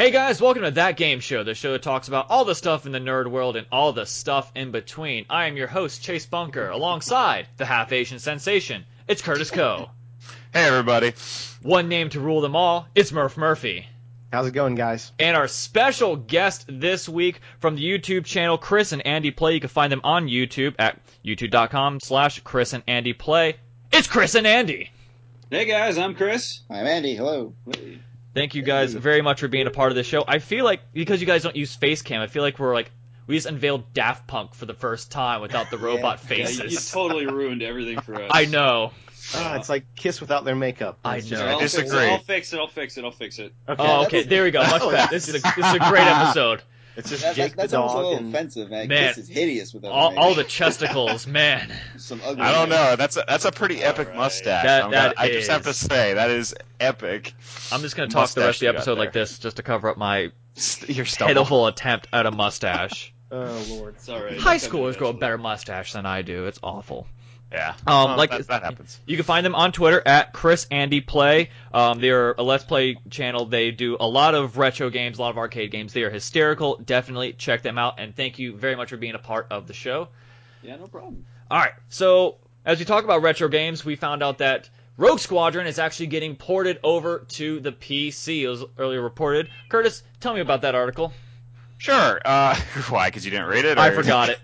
Hey guys, welcome to That Game Show, the show that talks about all the stuff in the nerd world and all the stuff in between. I am your host, Chase Bunker, alongside the half Asian sensation. It's Curtis Coe. Hey everybody. One name to rule them all, it's Murph Murphy. How's it going, guys? And our special guest this week from the YouTube channel Chris and Andy Play. You can find them on YouTube at youtube.com slash Chris and Andy Play. It's Chris and Andy. Hey guys, I'm Chris. I'm Andy. Hello. Thank you guys very much for being a part of the show. I feel like because you guys don't use face cam, I feel like we're like we just unveiled Daft Punk for the first time without the robot Yeah, faces. you, you totally ruined everything for us. I know. Ah, it's like Kiss without their makeup. I know. just- I'll I fix it, disagree. I'll fix it. I'll fix it. I'll fix it. Okay. Oh, okay. There we go. Much better. This is a this is a great episode. It's just That, Jake that, that's the almost a little and offensive, man. Man. Kiss is hideous without All, all the chesticles, man. Some ugly. I don't makeup. know. That's a, that's a pretty epic right. mustache. That- I'm that gonna- I just have to say that is epic. I'm just gonna talk the rest of the Mustache you got episode like this just to cover up my Your stumble. pitiful attempt at a mustache. Oh lord. sorry. High schoolers grow a better mustache than I do. It's awful. Yeah. Um, Well, like that, that happens. You can find them on Twitter at Chris Andy Play. Um, they're a Let's Play channel. They do a lot of retro games, a lot of arcade games. They are hysterical. Definitely check them out. And thank you very much for being a part of the show. Yeah, no problem. All right. So as we talk about retro games, we found out that Rogue Squadron is actually getting ported over to the PC. It was earlier reported. Curtis, tell me about that article. Sure. Uh, why? Because you didn't read it? I forgot it.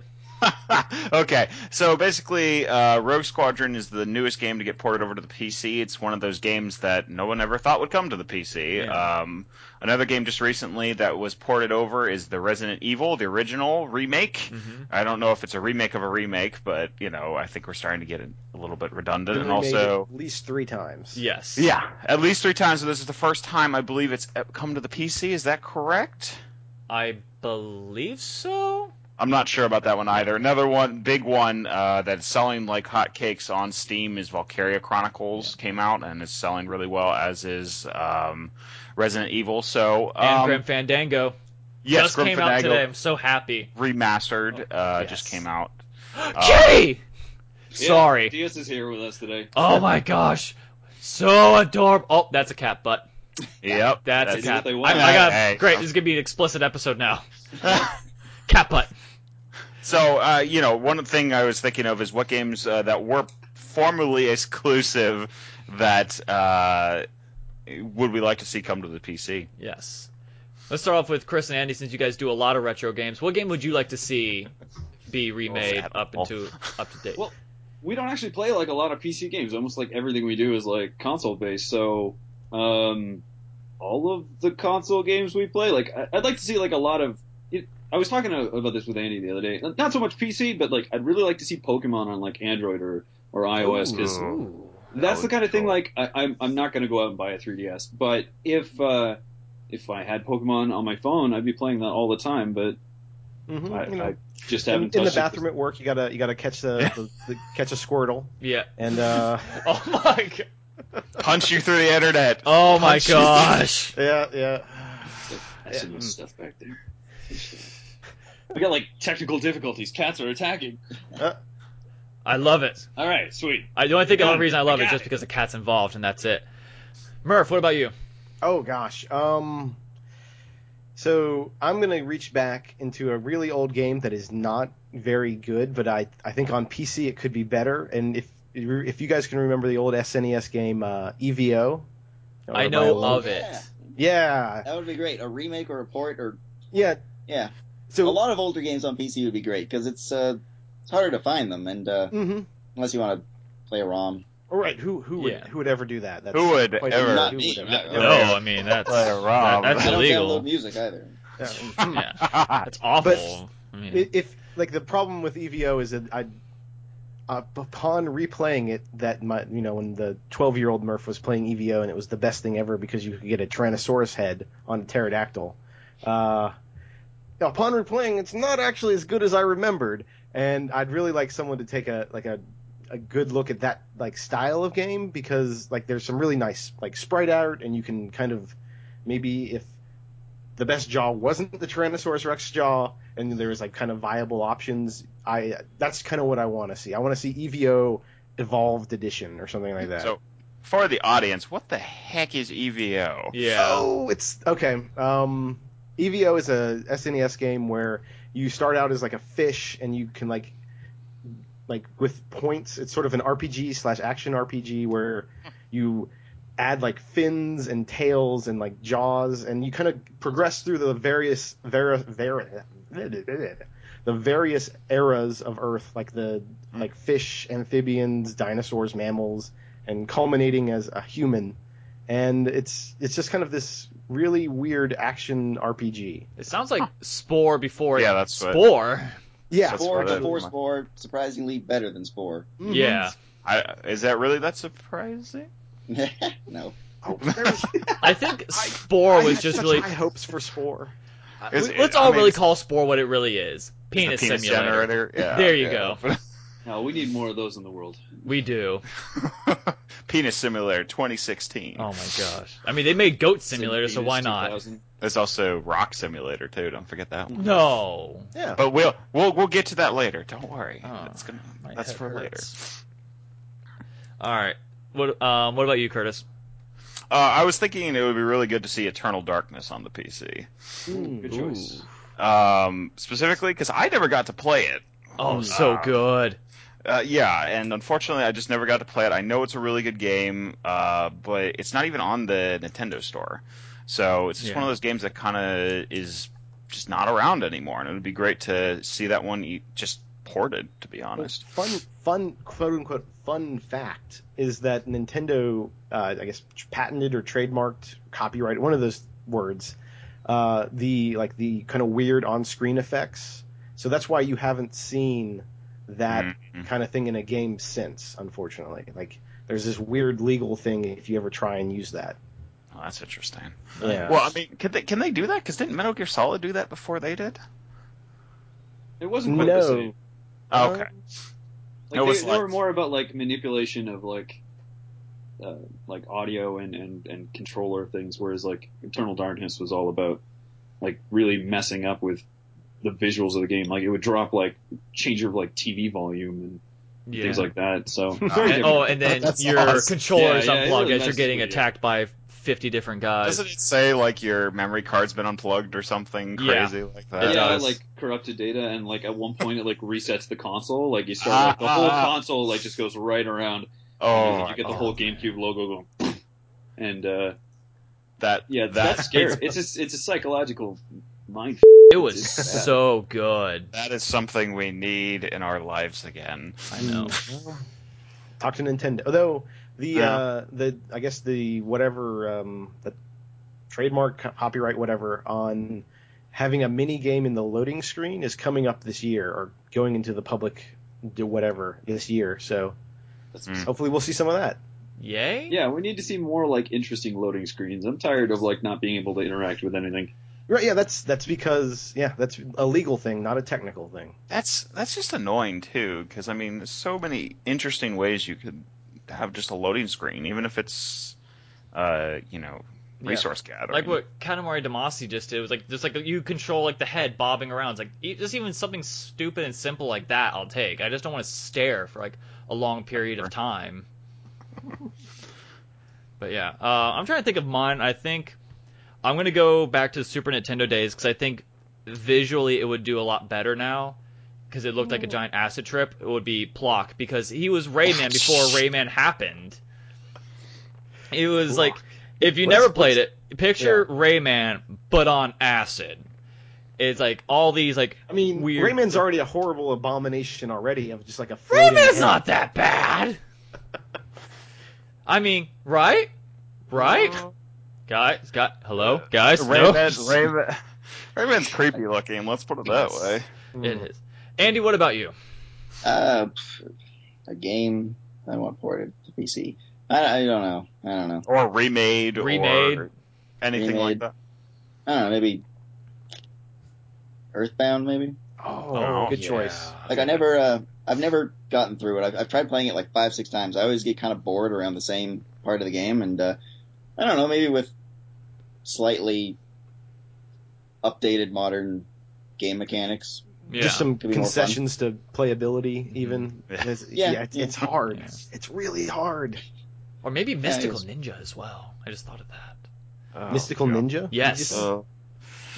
okay, so basically, uh, Rogue Squadron is the newest game to get ported over to the PC. It's one of those games that no one ever thought would come to the PC. Yeah. Um, another game just recently that was ported over is the Resident Evil, the original remake. Mm-hmm. I don't know if it's a remake of a remake, but you know, I think we're starting to get a, a little bit redundant, and also. at least three times. Yes. Yeah, at least three times. So this is the first time I believe it's come to the PC. Is that correct? I believe so. I'm not sure about that one either. Another one, big one uh, that's selling like hotcakes on Steam is Valkyria Chronicles came out and is selling really well, as is um, Resident Evil. So And um, Grim Fandango yes, just Grim came out today. I'm so happy. remastered uh, yes. just came out. Kitty! Yeah, Sorry. Diaz is here with us today. Oh my gosh. So adorable. Oh, that's a cat butt. Yep, That's, That's a cat. what I. I got Hey, great. This is gonna be an explicit episode now. cat butt. So, uh, you know, one thing I was thinking of is what games uh, that were formerly exclusive that uh, would we like to see come to the PC? Yes. Let's start off with Chris and Andy, since you guys do a lot of retro games. What game would you like to see be remade sad. up into up to date? Well, we don't actually play like a lot of PC games. Almost like everything we do is like console based. So, um, all of the console games we play, like I'd like to see like a lot of. It, I was talking about this with Andy the other day. Not so much PC, but like I'd really like to see Pokemon on like Android or or iOS because Ooh. that's the kind of be thing like I, I'm I'm not gonna go out and buy a 3DS, but if uh, if I had Pokemon on my phone, I'd be playing that all the time. But Mhm, I, you know, I just in, haven't in the touched it. bathroom at work, you gotta you gotta catch the, the, the catch a Squirtle Yeah. and uh Oh my god. Punch you through the internet. Oh my Punch you. gosh. yeah yeah. That's some stuff back there. We got like technical difficulties. Cats are attacking. I love it. All right, sweet. I, the only thing, the only reason I love I it is got just it. because the cat's involved, and that's it. Murph, what about you? Oh gosh. Um. So I'm gonna reach back into a really old game that is not very good, but I I think on PC it could be better. And if if you guys can remember the old SNES game uh, EVO, I know by- of it. Yeah, Yeah, that would be great. A remake or a port or yeah. yeah. So a lot of older games on PC would be great because it's uh it's harder to find them and uh, hmm unless you want to play a ROM. All right. Who who would Yeah. who would ever do that? That's Who would ever? Not who me. would ever- Not- yeah. No, I mean that's Play a ROM. that- that's I don't illegal. download music either. Yeah. Yeah, that's awful. I mean, if like the problem with EVO is that I uh, upon replaying it that my you know when the 12 year old Murph was playing EVO and it was the best thing ever because you could get a Tyrannosaurus head on a pterodactyl. Uh, upon replaying, it's not actually as good as I remembered, and I'd really like someone to take a like a a good look at that like style of game because like there's some really nice like sprite art and you can kind of maybe if the best jaw wasn't the Tyrannosaurus Rex jaw and there was like kind of viable options. I that's kind of what I want to see. I want to see EVO evolved edition or something like that. So, for the audience, what the heck is EVO? Yeah. Oh, it's okay. Um, EVO is a SNES game where you start out as like a fish and you can like like with points. It's sort of an RPG slash action RPG where you add like fins and tails and like jaws and you kind of progress through the various ver- ver- the various eras of Earth, like the mm. like fish, amphibians, dinosaurs, mammals, and culminating as a human. And it's it's just kind of this really weird action RPG. It sounds like Spore before Yeah, that's what- Spore. Yeah, That's Spore what it- before Spore, surprisingly better than Spore. Mhm. Yeah. I, is that really that surprising? no. Oh, there's- I think Spore I was had just such really. high hopes for Spore. Is- Let's I all mean, really it's- call Spore what it really is. Penis, a penis simulator. generator. Yeah, There you yeah. No, we need more of those in the world. We do. Penis simulator 2016. Oh my gosh. I mean, they made Goat Simulator, so why not? There's also rock simulator too. Don't forget that one. No. Yeah. But we'll we'll we'll get to that later. Don't worry. Oh, that's gonna that's head for later. All right. What um what about you, Curtis? Uh, I was thinking it would be really good to see Eternal Darkness on the PC. Mm. Good choice. Um, specifically because I never got to play it. Oh, so Uh, good. Uh, yeah, and unfortunately, I just never got to play it. I know it's a really good game, uh, but it's not even on the Nintendo Store. So it's just Yeah. one of those games that kind of is just not around anymore, and it would be great to see that one e- just ported. To be honest, Fun, fun, quote unquote, fun fact is that Nintendo, uh, I guess, patented or trademarked, copyright, one of those words, uh, the like the kind of weird on-screen effects. So that's why you haven't seen that Mhm. kind of thing in a game since, unfortunately. Like, there's this weird legal thing if you ever try and use that. Oh, that's interesting. Yeah. Well, I mean, can they can they do that? Because didn't Metal Gear Solid do that before they did? It wasn't quite the no. same. Oh, okay. Like It they, was they like- were more about like manipulation of like uh, like audio and, and, and controller things, whereas like Eternal Darkness was all about like really messing up with the visuals of the game. Like it would drop like change your like TV volume and Yeah. things like that. So And- oh, and then That's your awesome. controller's Yeah, yeah, it unplugged really as you're getting attacked by 50 different guys. Doesn't it say like your memory card's been unplugged or something Yeah. crazy like It that? yeah, does. like corrupted data, and like at one point it like resets the console. Like you start like the whole Ah. console like just goes right around. oh, and you get the oh, whole GameCube logo going, and uh, that yeah, that that's scary. It's a, it's a psychological mind. It was so good. That is something we need in our lives again. I know. Talk to Nintendo. Although the Yeah. uh, the I guess the whatever um, the trademark copyright whatever on having a mini game in the loading screen is coming up this year or going into the public do whatever this year. So Mm. hopefully we'll see some of that. Yay? Yeah, we need to see more like interesting loading screens. I'm tired of like not being able to interact with anything. Right? Yeah, that's that's because yeah, that's a legal thing, not a technical thing. That's that's just annoying too, because I mean, there's so many interesting ways you could have just a loading screen, even if it's, uh, you know, Yeah. resource gathering. Like what Katamari Damacy just did was like just like you control like the head bobbing around. It's like e- just even something stupid and simple like that I'll take. I just don't want to stare for like a long period of time. But yeah, uh, I'm trying to think of mine. I think I'm gonna go back to the Super Nintendo days because I think visually it would do a lot better now because it looked like a mm. giant acid trip. It would be Plok because he was Rayman before Rayman happened. It was like if you What's- never played it, picture Rayman but on acid. It's like all these like I mean, Weird. Rayman's already a horrible abomination already of just like a Rayman's head. not that bad. I mean, right? Right? Guys, got hello, guys. No? Rayman, Rayman, Rayman's creepy looking. Let's put it that Yes. way. It is. Andy, what about you? Uh, a game I want ported to PC. I, I don't know. I don't know. Or remade, Remade. or anything like that. I don't know. Maybe Earthbound. Maybe. Oh, good yeah. choice. Like I never, uh, I've never gotten through it. I've, I've tried playing it like five, six times. I always get kind of bored around the same part of the game, and uh, I don't know, maybe with slightly updated modern game mechanics. Yeah. Just some Could be more fun. concessions to playability, even. Yeah. It's, Yeah, yeah, it's, yeah. it's hard. Yeah. It's really hard. Or maybe Mystical was- Ninja as well. I just thought of that. Oh, Mystical yeah. Ninja. Yes. Just- Uh,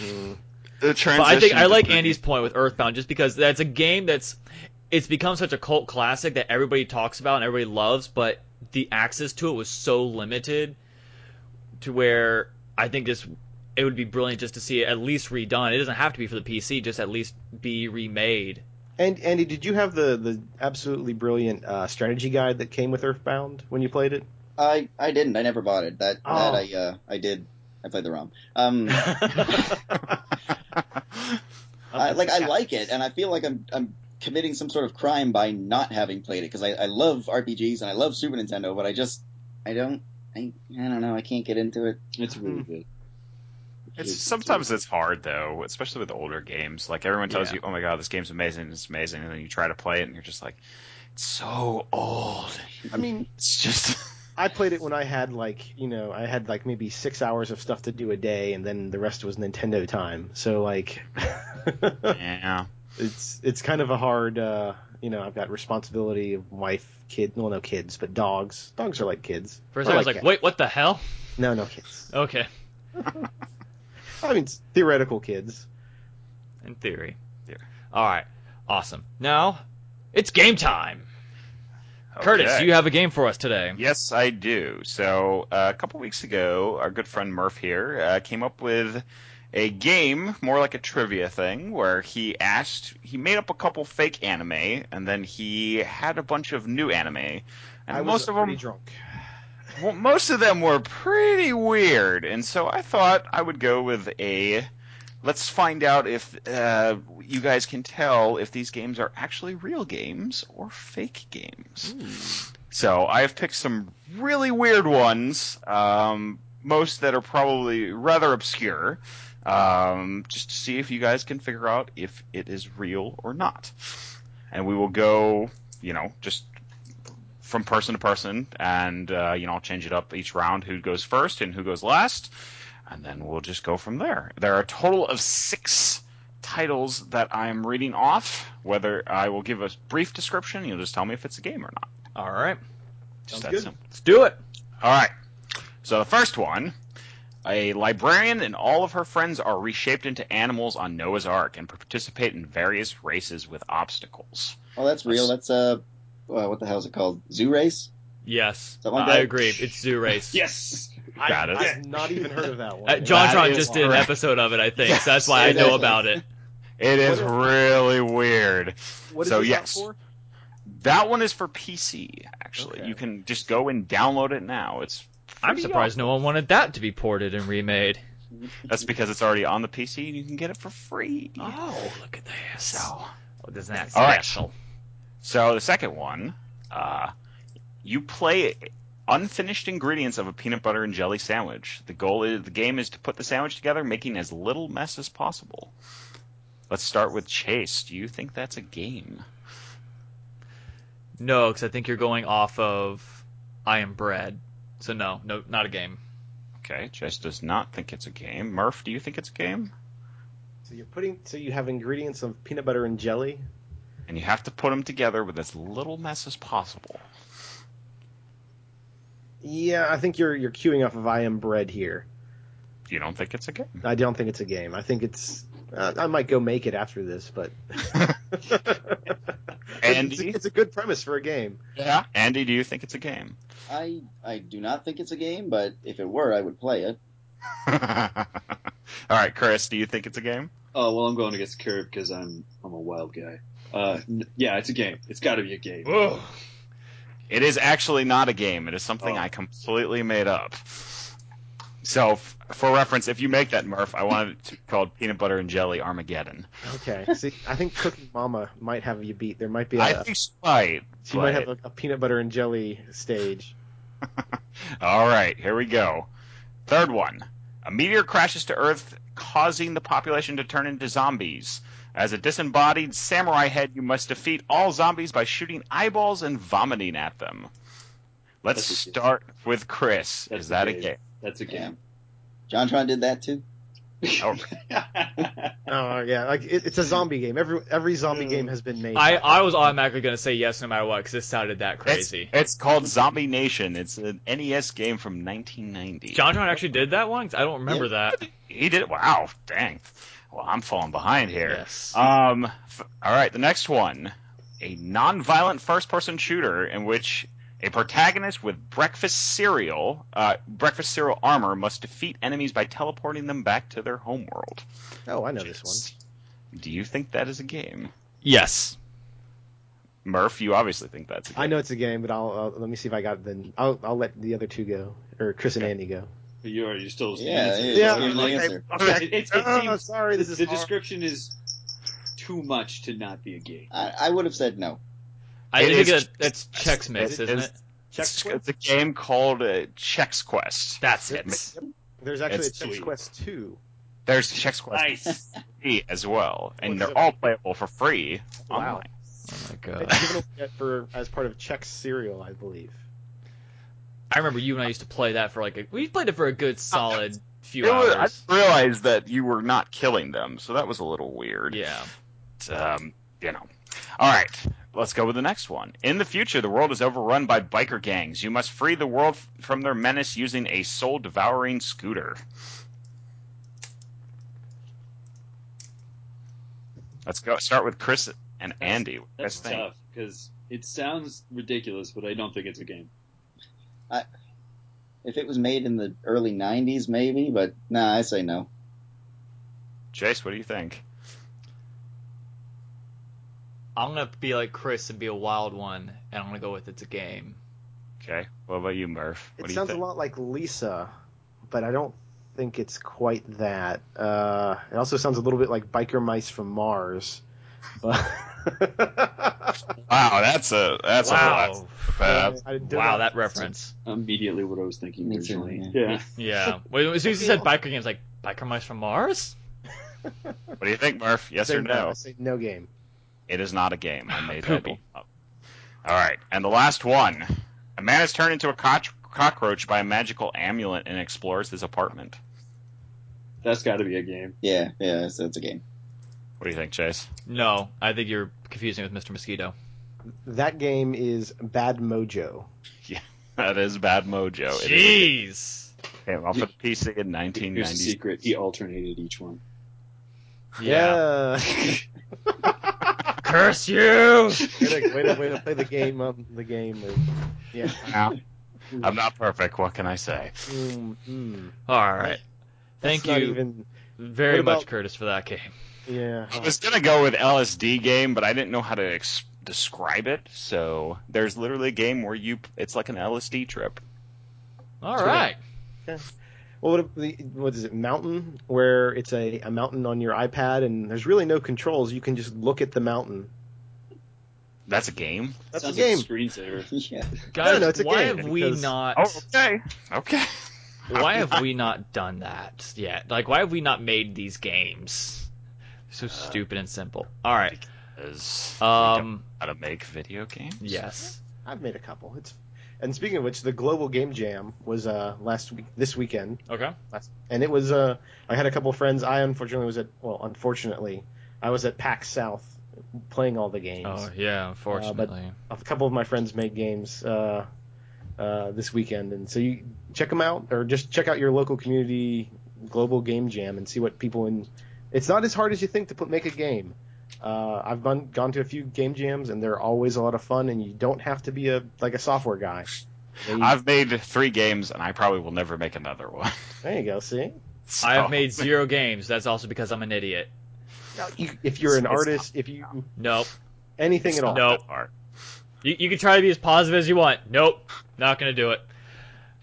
Mm. the But I think I like Andy's point with Earthbound just because that's a game that's it's become such a cult classic that everybody talks about and everybody loves, but the access to it was so limited to where I think this it would be brilliant just to see it at least redone. It doesn't have to be for the PC, just at least be remade. And Andy, did you have the the absolutely brilliant uh, strategy guide that came with Earthbound when you played it? I I didn't. I never bought it. That Oh. that I uh I did. I played the ROM. Um, I, like I like it, and I feel like I'm I'm committing some sort of crime by not having played it because I, I love RPGs and I love Super Nintendo, but I just I don't I I don't know I can't get into it. It's really good. It's sometimes it's hard though, especially with older games. Like everyone tells Yeah. you, "Oh my god, this game's amazing! It's amazing," and then you try to play it, and you're just like, "It's so old." I mean, It's just I played it when I had like you know I had like maybe six hours of stuff to do a day, and then the rest was Nintendo time. So like, yeah. it's it's kind of a hard uh, you know I've got responsibility of wife, kid, well no kids, but dogs. Dogs are like kids. First Or I was like, cats. wait, what the hell? no no kids. Okay. I mean it's theoretical kids. In theory. Yeah. All right. Awesome. Now, it's game time. Okay. Curtis, you have a game for us today. Yes, I do. So uh, a couple weeks ago, our good friend Murph here uh, came up with a game, more like a trivia thing, where he asked, he made up a couple fake anime, and then he had a bunch of new anime, and I most of them, drunk. well, most of them were pretty weird, and so I thought I would go with a. Let's find out if uh, you guys can tell if these games are actually real games or fake games. So I have picked some really weird ones, um, most that are probably rather obscure, um, just to see if you guys can figure out if it is real or not. And we will go, you know, just from person to person, and uh, you know, I'll change it up each round who goes first and who goes last, and then we'll just go from there. There are a total of six titles that I'm reading off. Whether I will give a brief description, you'll just tell me if it's a game or not. All right. Just Sounds that good. simple. Let's do it. All right. So the first one, a librarian and all of her friends are reshaped into animals on Noah's Ark and participate in various races with obstacles. Oh, that's real. That's uh, uh what the hell is it called? Zoo race? Yes. Something like I agree. It's Zoo Race. Yes. Got I, it. I've not even heard of that one. Uh, JonTron That is just did an episode of it, I think. Yes, so that's why I know is. about it. It is What is- really weird. What is so, this yes. for? That one is for PC, actually. Okay. You can just go and download it now. It's I'm surprised awesome. no one wanted that to be ported and remade. That's because it's already on the PC and you can get it for free. Oh, look at this. So, isn't that All right. special? So the second one, uh, you play unfinished ingredients of a peanut butter and jelly sandwich. The goal is the game is to put the sandwich together, making as little mess as possible. Let's start with Chase. Do you think that's a game? No, because I think you're going off of I Am Bread. So no, no, not a game. Okay, Chase does not think it's a game. Murph, do you think it's a game? So you're putting so you have ingredients of peanut butter and jelly. And you have to put them together with as little mess as possible. Yeah, I think you're you're cueing off of I am bread here. You don't think it's a game? I don't think it's a game. I think it's. Uh, I might go make it after this, but. Andy? it's, a, it's a good premise for a game. Yeah. Andy, do you think it's a game? I I do not think it's a game, but if it were, I would play it. All right, Chris, do you think it's a game? Oh well, I'm going against Curb because I'm I'm a wild guy. Uh, n- yeah, it's a game. It's got to be a game. Whoa. It is actually not a game. It is something Oh. I completely made up. So, f- for reference, if you make that Murph, I want it to be called Peanut Butter and Jelly Armageddon. Okay. See, I think Cooking Mama might have you beat. There might be a. I think she might. she might have a, a peanut butter and jelly stage. All right, here we go. Third one. A meteor crashes to Earth, causing the population to turn into zombies. As a disembodied samurai head, you must defeat all zombies by shooting eyeballs and vomiting at them. Let's That's a game. start with Chris. That's Is a that a game. game? That's a game. JonTron did that too. Oh, Oh yeah, like it, it's a zombie game. Every every zombie game has been made. I, I was automatically gonna say yes no matter what because it sounded that crazy. it's called Zombie Nation. It's an NES game from 1990. JonTron actually did that one. 'Cause I don't remember that. He did. It. Wow, dang. Well, I'm falling behind here. Yes. Um. f- all right, the next one, a non-violent first-person shooter in which a protagonist with breakfast cereal, uh, breakfast cereal armor, must defeat enemies by teleporting them back to their homeworld. oh, I know this one. Do you think that is a game? yes. Murph, you obviously think that's a game. I know it's a game, but I'll, I'll let me see if I got it. Then I'll I'll let the other two go, or Chris and Andy go. you are you still Yeah, answer. yeah, Yeah, give the like, answer. Okay. It, it, it Oh, seems sorry, the, this is the hard. description is too much to not be a game. I, I would have said no. I It think is, that's Chex Mix, it isn't is- it? It's, Chex it's a game called uh, Chex Quest. That's Yep. it. There's actually It's a Chex sweet. Quest two. There's Chex Quest Nice. 3 as well, and What's they're all playable for free Wow. online. Oh my It's god. given away for as part of Chex cereal, I believe. I remember you and I used to play that for like a, we played it for a good solid few It was, I hours. didn't that you were not killing them, so that was a little weird. Yeah. Um, you know. All right, let's go with the next one. In the future, the world is overrun by biker gangs. You must free the world f- from their menace using a soul-devouring scooter. Let's go. Start with Chris and Andy. What do you That's tough because it sounds ridiculous, but I don't think it's a game. If it was made in the early '90s, maybe, but nah, I say no. Chase, what do you think? I'm gonna be like Chris and be a wild one, and I'm gonna go with it's a game. Okay. What about you, Murph? What It do you sounds a lot like Lisa, but I don't think it's quite that. Uh, it also sounds a little bit like Biker Mice from Mars. But Wow, that's a that's a lot. wow. Uh, Wow, that reference. Immediately, what I was thinking Me originally. yeah. Yeah. Yeah. Well, as soon as you said biker games, like biker mice from Mars. what do you think, Murph? Yes say or no? I say no game. It is not a game. I made that Poople. up. All right, and the last one. A man is turned into a cock- cockroach by a magical amulet and explores his apartment. That's got to be a game. Yeah, yeah, it's, that's a game. What do you think, Chase? No, I think you're confusing with Mr. Mosquito. That game is Bad Mojo. Yeah, that is Bad Mojo. It is a game. Jeez. Came off of the PC in Here's 1990. secret: he alternated each one. Yeah. Yeah. Curse you. way, to, way, to, way to play the game. Um, the game. Of, yeah. Now, I'm not perfect. What can I say? Mm, mm. All right. Thank That's not you Even, very What much, Curtis, for that game. yeah. I was gonna go with LSD game, but I didn't know how to ex- describe it. So there's literally a game where you it's like an LSD trip. All right. Well, what, what is it? Mountain, where it's a, a mountain on your iPad, and there's really no controls. You can just look at the mountain. That's a game. That's Sounds a game. Like screensaver. yeah. Guys, no, it's a why game, have we because- not Oh, okay, okay. why have we not done that yet? Like why have we not made these games? So stupid and simple. All right. Is Um how to make video games? yes. I've made a couple. It's and speaking of which, the Global Game Jam was uh, last week, this weekend, Okay. last, and it was. Uh, I had a couple of friends. I unfortunately was at. Well, unfortunately, I was at PAX South playing all the games. Oh yeah, unfortunately. But a couple of my friends made games uh, uh, this weekend, and so you check them out, or just check out your local community global game jam and see what people in. It's not as hard as you think to put make a game. Uh, I've gone gone to a few game jams, and they're always a lot of fun, and you don't have to be a like a software guy. They- I've made three games, and I probably will never make another one. there you go. See, So- I have made zero games. That's also because I'm an idiot. You- if you're an It's- it's artist, if you Nope. anything It's at all, Nope. Art. You, you can try to be as positive as you want. Nope. Not gonna do it.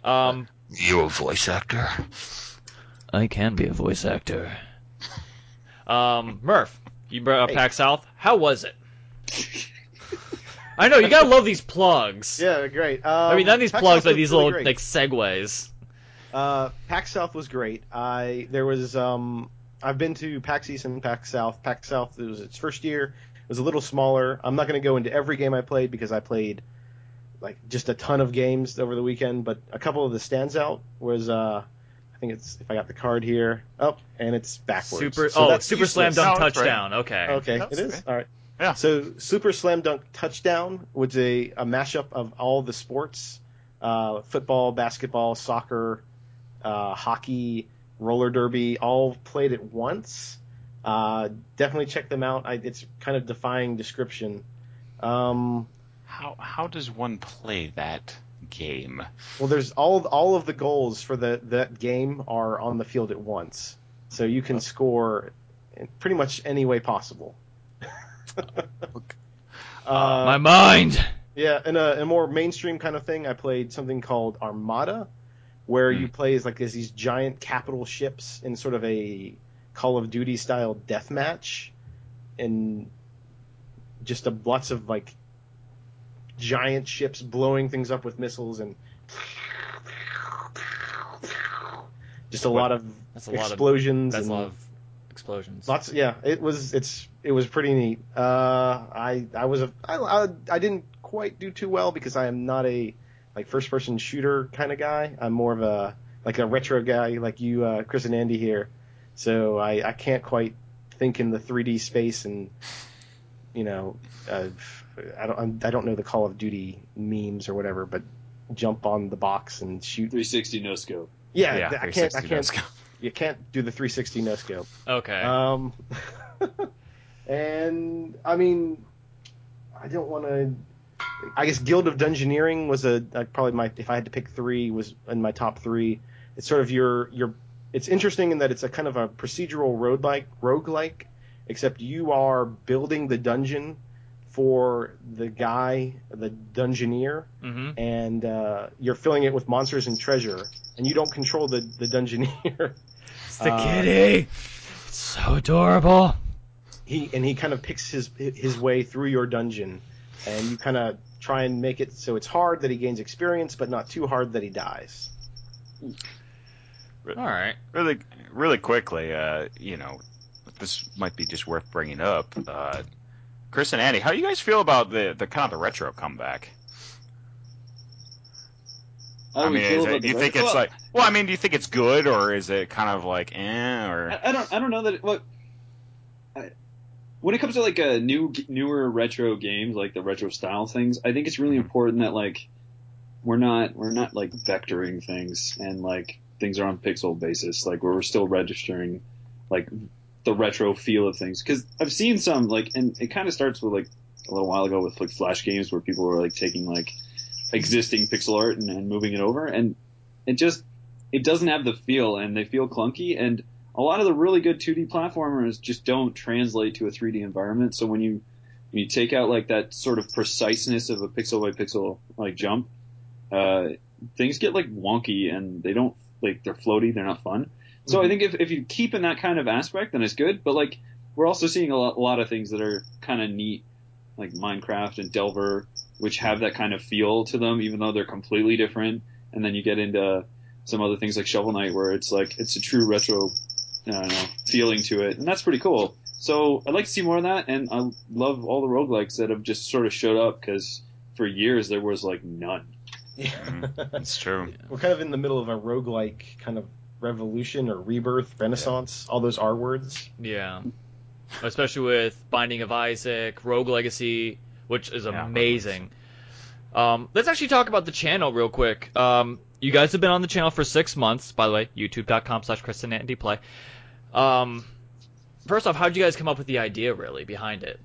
Um You a voice actor? I can be a voice actor. Um, Murph, you brought up. PAX South. How was it? I know you gotta love these plugs. yeah, great. Um, I mean, not these PAX plugs South was these really little great. like segues. Uh, PAX South was great. I there was um I've been to PAX East and PAX South. PAX South it was its first year. It was a little smaller. I'm not going to go into every game I played because I played like just a ton of games over the weekend. But a couple of the stands out was uh think it's if I got the card here. Oh, and it's backwards. Super. So oh, that's Super Slam. Dunk No, it's right. touchdown. Okay. Okay, That's it is okay. all right. Yeah. So Super Slam Dunk Touchdown was a, a mashup of all the sports: uh, football, basketball, soccer, uh, hockey, roller derby, all played at once. Uh, definitely check them out. I, it's kind of defying description. Um, How how does one play that game? well, there's all all of the goals for the that game are on the field at once, so you can score in pretty much any way possible. uh, My mind. Yeah, in a, a more mainstream kind of thing, I played something called Armada, where you play as like as these giant capital ships in sort of a Call of Duty style deathmatch, and just a, lots of like giant ships blowing things up with missiles and just a lot of That's a lot of. explosions. That's a and lot of explosions. Lots, yeah. It was, it's, it was pretty neat. Uh, I, I was a, I, I, I didn't quite do too well because I am not a like first person shooter kind of guy. I'm more of a like a retro guy, like you, uh, Chris and Andy here. So I, I can't quite think in the 3D space and, you know, uh, I don't, I'm- don't know the Call of Duty memes or whatever, but jump on the box and shoot. 360 no scope. Yeah, Yeah, I can't, I can't, does go. you can't do the 360 no scope. Okay. Um, and I mean, I don't want to. I guess Guild of Dungeoneering was a uh, probably my if I had to pick three was in my top three. It's sort of your your. It's interesting in that it's a kind of a procedural roguelike roguelike, except you are building the dungeon for the guy, the dungeoneer, hmm and uh, you're filling it with monsters and treasure, and you don't control the the dungeoneer. It's the Uh, kitty. It's so adorable. he and he kind of picks his his way through your dungeon, and you kind of try and make it so it's hard that he gains experience, but not too hard that he dies. All right. Really, really quickly, uh, you know, this might be just worth bringing up. Uh, Chris and Andy, how do you guys feel about the the kind of the retro comeback? How I mean, feel is it, do you think retro- it's like? Well, I mean, do you think it's good or is it kind of like eh? Or I, I don't. I don't know that. It, look, I, when it comes to like a new, newer retro games, like the retro style things, I think it's really important that like we're not we're not like vectoring things and like things are on pixel basis. Like we're still registering like the retro feel of things. Because I've seen some like, and it kind of starts with like a little while ago with like flash games where people were like taking like existing pixel art and, and moving it over, and it just it doesn't have the feel, and they feel clunky and a lot of the really good 2D platformers just don't translate to a 3D environment. So when you when you take out like that sort of preciseness of a pixel by pixel like jump, uh, things get like wonky and they don't like they're floaty, they're not fun. So I mm-hmm. think if if you keep in that kind of aspect, then it's good. But like we're also seeing a lot, a lot of things that are kind of neat, like Minecraft and Delver, which have that kind of feel to them, even though they're completely different. And then you get into some other things like Shovel Knight, where it's like it's a true retro I don't know, feeling to it, and that's pretty cool. So I'd like to see more of that, and I love all the roguelikes that have just sort of showed up because for years there was like none. Mm-hmm. it's true. We're kind of in the middle of a roguelike kind of revolution or rebirth, renaissance, all those R words. Yeah. Especially with Binding of Isaac, Rogue Legacy, which is Yeah, amazing. Um, let's actually talk about the channel real quick. Um, you guys have been on the channel for six months, by the way, youtube.com slash Chris and Andy Play. Um, first off, how did you guys come up with the idea, really, behind it?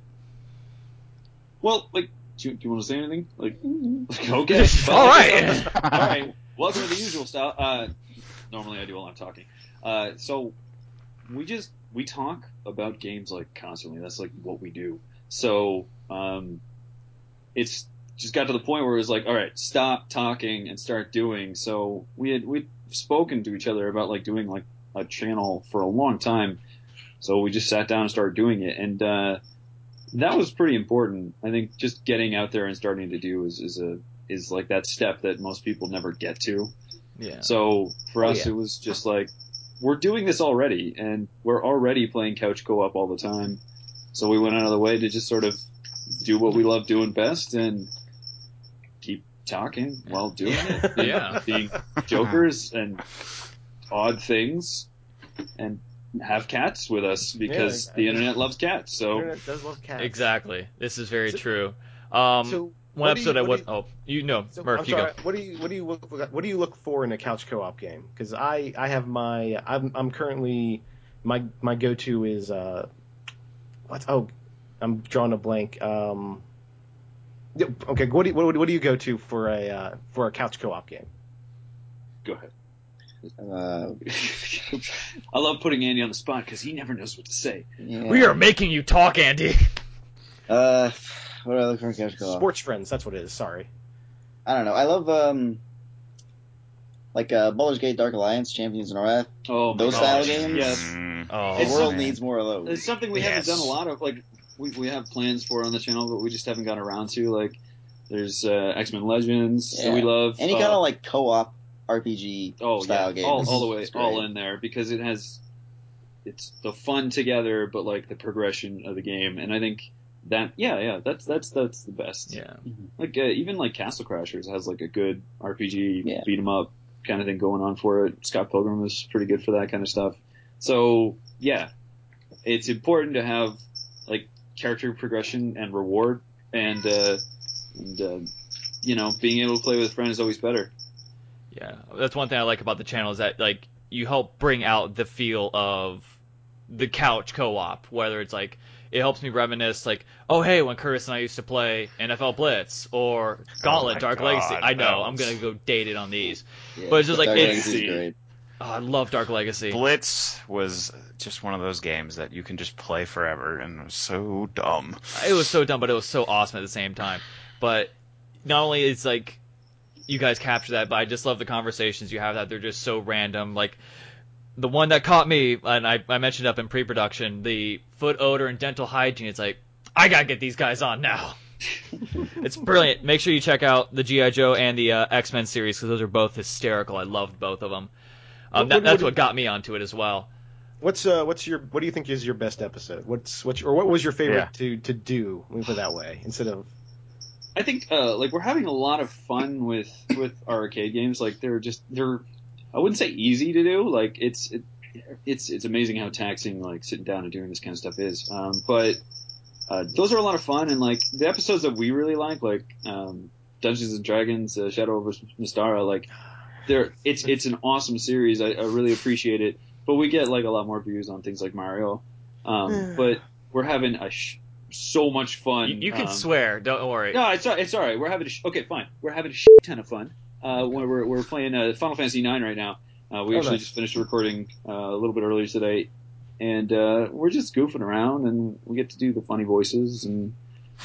Well, like, do you, do you want to say anything? Like, like, okay, All right. all right. Welcome to the usual style. Uh, normally I do while I'm talking. Uh, so we just we talk about games like constantly. That's like what we do. So um, it's just got to the point where it was like, all right, stop talking and start doing. So we had we'd spoken to each other about like doing like a channel for a long time. So we just sat down and started doing it, and uh, that was pretty important. I think just getting out there and starting to do is, is a is like that step that most people never get to. Yeah. So for Oh, us, yeah. it was just like we're doing this already, and we're already playing couch co-op all the time. So we went out of the way to just sort of do what we love doing best and keep talking while doing it. Yeah. being jokers and odd things and have cats with us because Yeah, the internet loves cats. So Internet does love cats. Exactly. This is very So- true. Um, So one what do you- episode I what would. do Oh, you know, So, Murph, I'm you sorry. go. What do you what do you look what do you look for in a couch co-op game? Because I I have my I'm I'm currently my my go to is uh what oh I'm drawing a blank um okay what do you, what, what do you go to for a uh, for a couch co-op game? go ahead. Uh, I love putting Andy on the spot because he never knows what to say. yeah. We are making you talk, Andy. Uh, what do I look for in couch co-op? Sports Friends, that's what it is. Sorry. I don't know. I love um, like uh, Baldur's Gate Dark Alliance, Champions of Norrath. Oh, Those gosh. style games? Yes. Mm. Oh, The world so- needs more of those. It's something we haven't done a lot of. Like we we have plans for on the channel, but we just haven't gotten around to. Like there's uh, X Men Legends that we love. Any uh, kind of like co-op RPG oh style yeah, game. all, all the way is all in there because it has it's the fun together, but like the progression of the game, and I think that yeah yeah that's that's that's the best. yeah. Like uh, even like Castle Crashers has like a good RPG Yeah. beat 'em up kind of thing going on for it. Scott Pilgrim is pretty good for that kind of stuff. So yeah, it's important to have like character progression and reward, and uh, and uh, you know being able to play with friends is always better. Yeah, that's one thing I like about the channel is that like you help bring out the feel of the couch co-op. Whether it's like it helps me reminisce, like oh hey, when Curtis and I used to play NFL Blitz or oh Gauntlet, my Dark God, Legacy. I know that I'm gonna go dated on these, Yeah. but it's just like Dark it's. Great. Oh, I love Dark Legacy. Blitz was just one of those games that you can just play forever, and it was so dumb. It was so dumb, but it was so awesome at the same time. But not only is like you guys capture that, but I just love the conversations you have that they're just so random. Like the one that caught me, and I, I mentioned up in pre-production, the foot odor and dental hygiene. It's like I gotta get these guys on now. it's brilliant. Make sure you check out the GI Joe and the uh, X Men series because those are both hysterical. I loved both of them. Um, What- that, what- that's what what got me onto it as well. What's uh what's your what do you think is your best episode? What's what's or what was your favorite Yeah. to to do? Let me put it that way instead of I think uh, like we're having a lot of fun with with our arcade games. Like they're just they're I wouldn't say easy to do. Like it's it, it's it's amazing how taxing like sitting down and doing this kind of stuff is. Um, but uh, those are a lot of fun and like the episodes that we really like, like um, Dungeons and Dragons, uh, Shadow over Mystara, like they're it's it's an awesome series. I, I really appreciate it. But we get like a lot more views on things like Mario. Um, but we're having a sh- so much fun. You, you can um, swear, don't worry. no, it's it's all right. We're having a sh- okay, fine. We're having a shit ton of fun. Uh, when we're we're playing uh, Final Fantasy IX right now. Uh, we Oh, actually nice. just finished recording uh, a little bit earlier today, and uh, we're just goofing around, and we get to do the funny voices and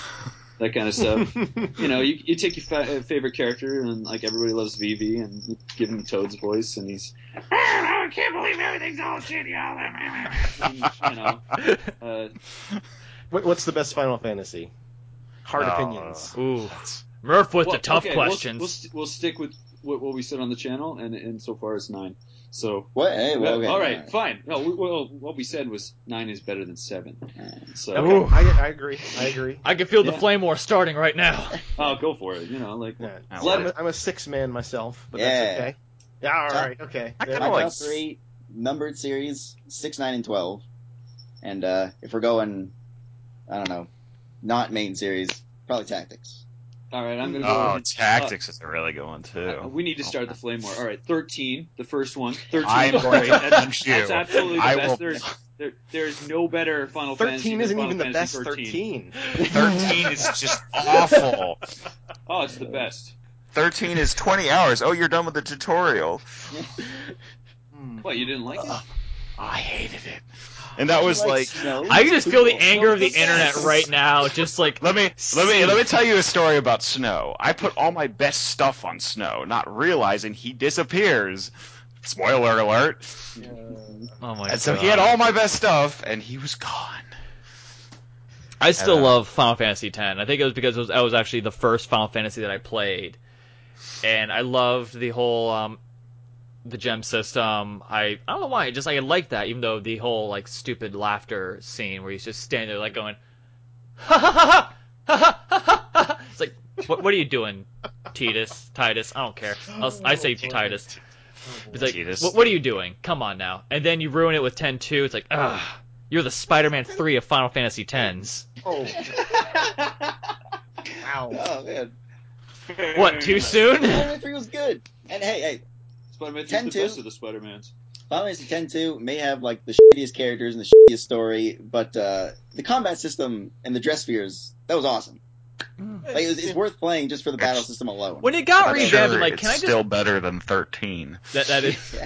that kind of stuff. you know, you, you take your fa- uh, favorite character, and like everybody loves Vivi, and you give him Toad's voice, and he's, I can't believe everything's all shitty. and, you know, uh, what, what's the best Final Fantasy? Hard Oh. opinions. Ooh, Murph with the tough okay, we'll- questions. We'll, we'll stick with what, what we said on the channel, and and so far it's nine. So What? Hey, well, okay. all right, fine. No, we, well, what we said was nine is better than seven. So Okay, I, I agree. I agree. I can feel the flame war starting right now. oh, go for it. You know, like Yeah. I'm, it. a, I'm a six man myself, but Yeah. that's okay. Yeah, all Top- right, okay. I kinda we My go. like- three numbered series six, nine, and twelve. And uh, if we're going, I don't know, not main series, probably tactics. All right, I'm gonna Oh, go. tactics is a really good one Uh, too. we need to start the flame war. All right, thirteen, the first one. Thirteen. I'm going to That's, punch you. that's absolutely the I best. will- There's there, there's no better Final Fantasy. Thirteen isn't Final even the Fantasy best 13. thirteen. Thirteen is just awful. Oh, it's the best. Thirteen is twenty hours. Oh, you're done with the tutorial. What you didn't like it? I hated it. And that was like, snow? I can just feel the anger of the the internet right now. Just like let me let me let me tell you a story about Snow. I put all my best stuff on Snow, not realizing he disappears. Spoiler alert. oh my god. And so he had all my best stuff, and he was gone. I still Uh, love Final Fantasy X. I think it was because it was, that was actually the first Final Fantasy that I played, and I loved the whole um, the gem system. I I don't know why, just like I like that, even though the whole like stupid laughter scene where he's just standing there like going, ha ha ha ha ha ha ha. ha. It's like, what what are you doing, Tidus? Tidus? I don't care. I'll, I oh, say Tidus. Oh, it's like, Jesus. what, what are you doing? Come on now. And then you ruin it with 10-2. It's like, ugh, you're the Spider-Man 3 of Final Fantasy X. Oh, wow. Oh man, What, too soon? Spider-Man 3 was good. And hey, hey, Spider-Man 2 10 the two. best of the Spider-Mans. Final Fantasy 10 2 may have like the shittiest characters and the shittiest story, but uh, the combat system and the dress spheres that was awesome. Like, it was, it's worth playing just for the battle system alone. When it got I'm revamped, sure I'm like, it's can I just still better than 13. That that is.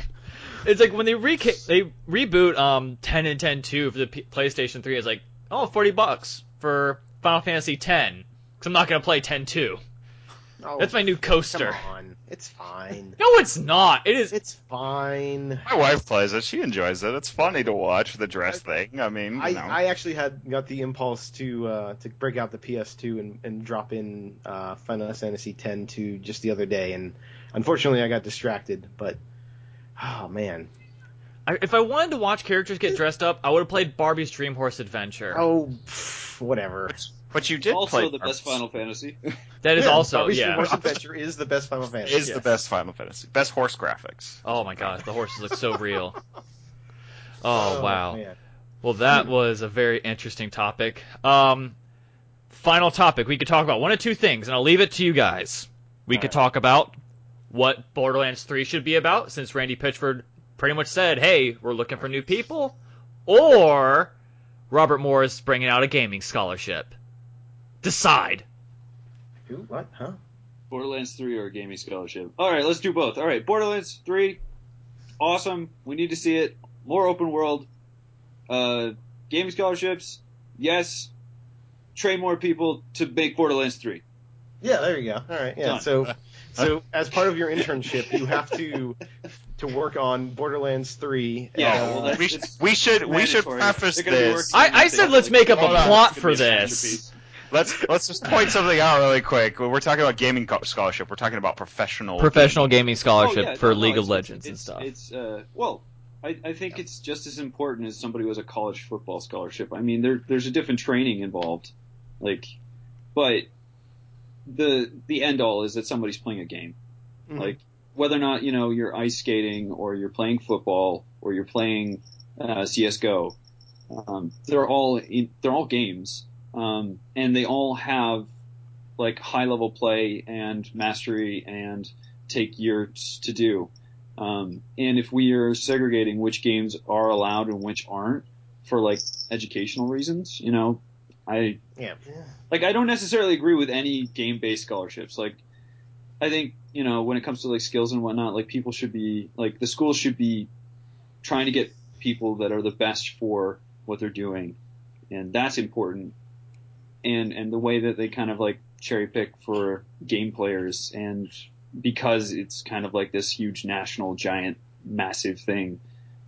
It's like when they re they reboot um 10 and 10 2 for the P- PlayStation 3. It's like oh 40 bucks for Final Fantasy 10 because I'm not gonna play 10 2. Oh, That's my new coaster. Come on, it's fine. No, it's not. It is. It's fine. My wife plays it. She enjoys it. It's funny to watch the dress thing. I mean, you I, know. I actually had got the impulse to uh, to break out the PS2 and, and drop in uh, Final Fantasy X to just the other day, and unfortunately I got distracted. But oh man, I, if I wanted to watch characters get dressed up, I would have played Barbie's Dream Horse Adventure. oh pff, whatever. But you did also play the best Final Fantasy. that is Yeah, also yeah. Horse Adventure is the best Final Fantasy. is yes. the best Final Fantasy. Best horse graphics. Oh my god, the horses look so real. Oh, wow. man. Well, that was a very interesting topic. Um, final topic. We could talk about one of two things, and I'll leave it to you guys. We could Alright. talk about what Borderlands 3 should be about, since Randy Pitchford pretty much said, hey, we're looking for new people, or Robert Morris bringing out a gaming scholarship. Decide. Who? What? Huh? Borderlands 3 or a gaming scholarship. All right, let's do both. All right, Borderlands 3, awesome. We need to see it. More open world. Uh, gaming scholarships, yes. Train more people to make Borderlands 3. Yeah, there you go. All right. Yeah. Done. So, so as part of your internship, you have to to work on Borderlands Three. Yeah, uh, well, we, it's we should we should preface They're gonna be this. I- I said let's like- make up a plot for this. Masterpiece. Let's let's just point something out really quick. When we're talking about gaming co- scholarship, we're talking about professional. Professional gaming scholarship Oh, yeah, for no, no, League of Legends it's, and stuff. It's uh, well, I, I think it's just as important as somebody who has a college football scholarship. I mean, there there's a different training involved, like, but the the end all is that somebody's playing a game. Mhm. Like whether or not you know you're ice skating or you're playing football or you're playing uh, CS:GO, um, they're all in, they're all games, um, and they all have like high level play and mastery and take years to do. Um, and if we are segregating which games are allowed and which aren't for like educational reasons, you know, I yeah. like I don't necessarily agree with any game based scholarships. Like I think, you know, when it comes to like skills and whatnot, like people should be like the schools should be trying to get people that are the best for what they're doing. And that's important. And and the way that they kind of like cherry pick for game players and because it's kind of like this huge national giant massive thing.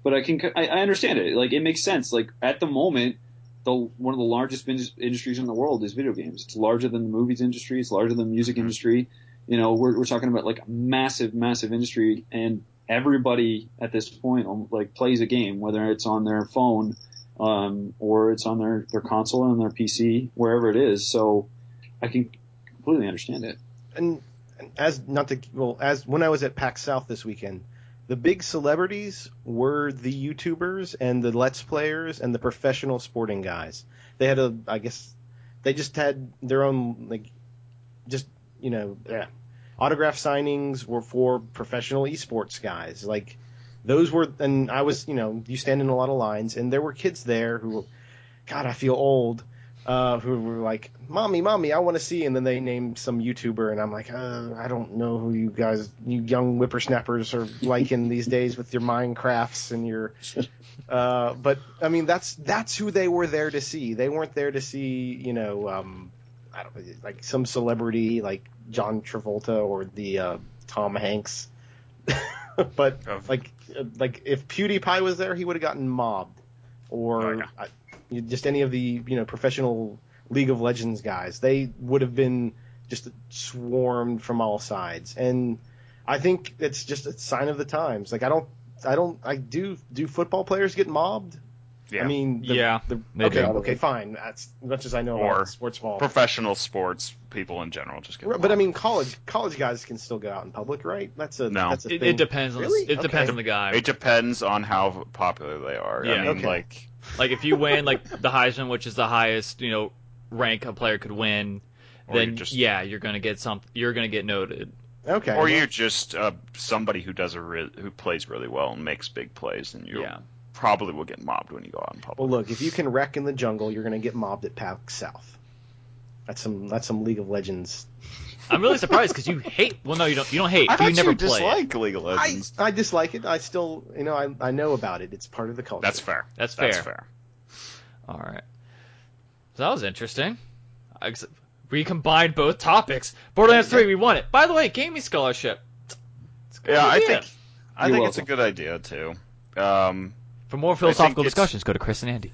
But I can I, I understand it. Like it makes sense. Like at the moment the one of the largest in- industries in the world is video games. It's larger than the movies industry. It's larger than the music industry. You know, we're we're talking about like a massive, massive industry, and everybody at this point um, like plays a game, whether it's on their phone, um, or it's on their their console and their PC, wherever it is. So I can completely understand it. and, and as not to well as when I was at PAX South this weekend, the big celebrities were the YouTubers and the Let's Players and the professional sporting guys. They had a I guess they just had their own like just you know yeah. autograph signings were for professional esports guys like those were and I was you know you stand in a lot of lines and there were kids there who God I feel old uh, who were like, "Mommy, mommy, I want to see," and then they named some YouTuber, and I'm like, uh, "I don't know who you guys, you young whippersnappers, are liking these days with your Minecrafts and your." Uh, but I mean, that's that's who they were there to see. They weren't there to see, you know, um, I don't like some celebrity like John Travolta or the uh, Tom Hanks. but Of- like, like if PewDiePie was there, he would have gotten mobbed, or Oh, yeah. I, just any of the you know professional League of Legends guys. They would have been just swarmed from all sides, and I think it's just a sign of the times. Like I don't, I don't, I do. Do football players get mobbed? Yeah. I mean, the, Yeah, the, they okay, do. okay, fine. That's as much as I know Or about sports ball. Professional sports people in general just get. Right, But I mean, college college guys can still go out in public, right? That's a No. That's a It, thing. it depends on Really? the, it depends on the guy. it depends on how popular they are. Yeah. I mean, Okay. like Like if you win like the Heisman, which is the highest you know rank a player could win, Or then you just- yeah, you're gonna get some. You're gonna get noted. Okay. or well, you're just uh, somebody who does a re- who plays really well and makes big plays, and you Yeah. Probably will get mobbed when you go out in public. Well, look, if you can wreck in the jungle, you're going to get mobbed at PAX South. That's some that's some League of Legends. I'm really surprised because you hate. Well, no, you don't. You don't hate. I but you never you play. it. dislike League of I, Legends. I dislike it. I still, you know, I, I know about it. It's part of the culture. That's fair. That's That's fair. fair. All right. So that was interesting. Ex- We combined both topics. Borderlands 3, we won it. By the way, gaming scholarship. It's a good Yeah, I think I You're think it's a good idea too. Um, For more philosophical discussions, go to Chris and Andy.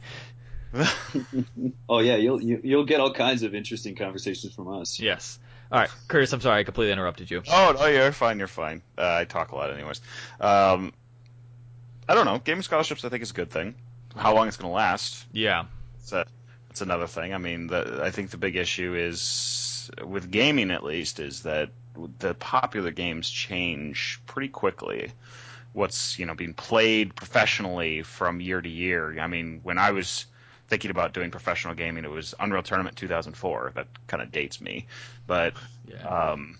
Oh yeah, you'll you, you'll get all kinds of interesting conversations from us. Yes. All right, Curtis. I'm sorry, I completely interrupted you. oh no, you're fine. You're fine. Uh, I talk a lot, anyways. Um, I don't know. Gaming scholarships, I think, is a good thing. How long it's going to last, Yeah. it's a, it's another thing. I mean, the, I think the big issue is with gaming, at least, is that the popular games change pretty quickly. What's you know being played professionally from year to year. I mean, when I was thinking about doing professional gaming, it was Unreal Tournament 2004. That kind of dates me, but Yeah. um,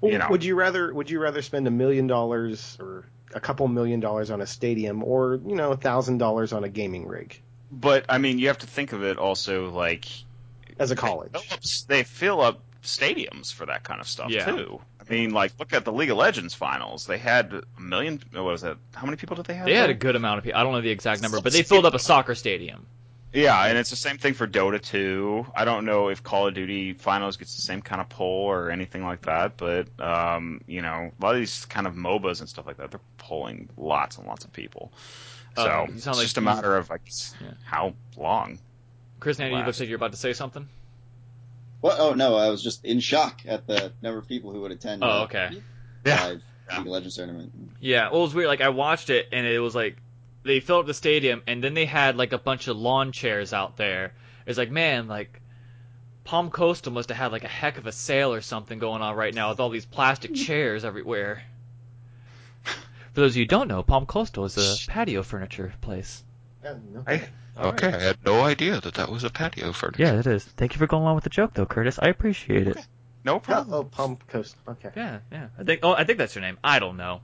Well, you know. Would you rather would you rather spend a million dollars or a couple million dollars on a stadium, or you know, a thousand dollars on a gaming rig but I mean, you have to think of it also like as a college? They fill up, they fill up stadiums for that kind of stuff Yeah. too. I mean, like look at the League of Legends finals. They had a million. What was that? How many people did they have? They had a good amount of people. I don't know the exact number, but they filled up a soccer stadium. Yeah, and it's the same thing for Dota 2. I don't know if Call of Duty Finals gets the same kind of pull or anything like that, but um, you know, a lot of these kind of MOBAs and stuff like that, they're pulling lots and lots of people. So Uh, it's like just a matter of like Yeah. how long. Chris and Andy, you Last. look like you're about to say something. What? Oh no, I was just in shock at the number of people who would attend. Oh, a okay. live Yeah. League of Legends tournament. Yeah, well, it was weird. Like I watched it, and it was like they filled up the stadium, and then they had like a bunch of lawn chairs out there. It's like, man, like Palm Coastal must have had like a heck of a sale or something going on right now with all these plastic chairs everywhere. For those of you who don't know, Palm Coastal is a patio furniture place. Yeah, no. Hey, All okay, right. I had no idea that that was a patio furniture. Yeah, it is. Thank you for going along with the joke, though, Curtis. I appreciate it. No problem. oh, Palm Coast. Okay. Yeah, yeah. I think. Oh, I think that's your name. I don't know.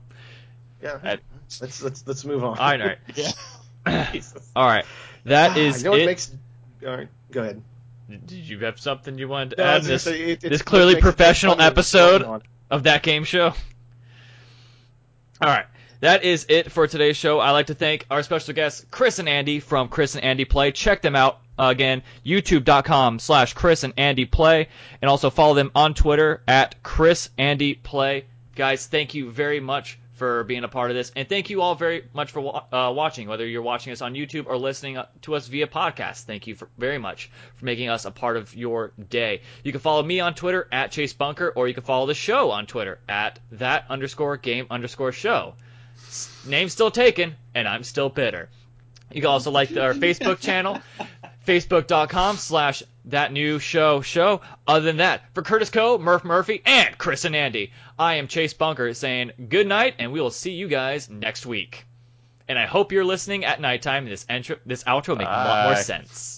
Yeah. Uh, let's let's let's move on. All right, all right. yeah. All right. That Ah, is you know what it. makes. All right, go ahead. Did you have something you wanted to No, add? in This, say, it- this clearly professional episode of that game show. All right. That is it for today's show. I'd like to thank our special guests, Chris and Andy from Chris and Andy Play. Check them out uh, again, youtube.com slash Chris and Andy Play, and also follow them on Twitter at Chris Andy Play. Guys, thank you very much for being a part of this, and thank you all very much for uh, watching, whether you're watching us on YouTube or listening uh, to us via podcast. Thank you for, very much for making us a part of your day. You can follow me on Twitter at Chase Bunker, or you can follow the show on Twitter at that underscore game underscore show. S- Name still taken, and I'm still bitter. You can also like our Facebook channel, facebook.com slash that new show show. Other than that, for Curtis Coe, Murph Murphy, and Chris and Andy, I am Chase Bunker saying good night, and we will see you guys next week. And I hope you're listening at nighttime. This intro, this outro will make a lot more sense.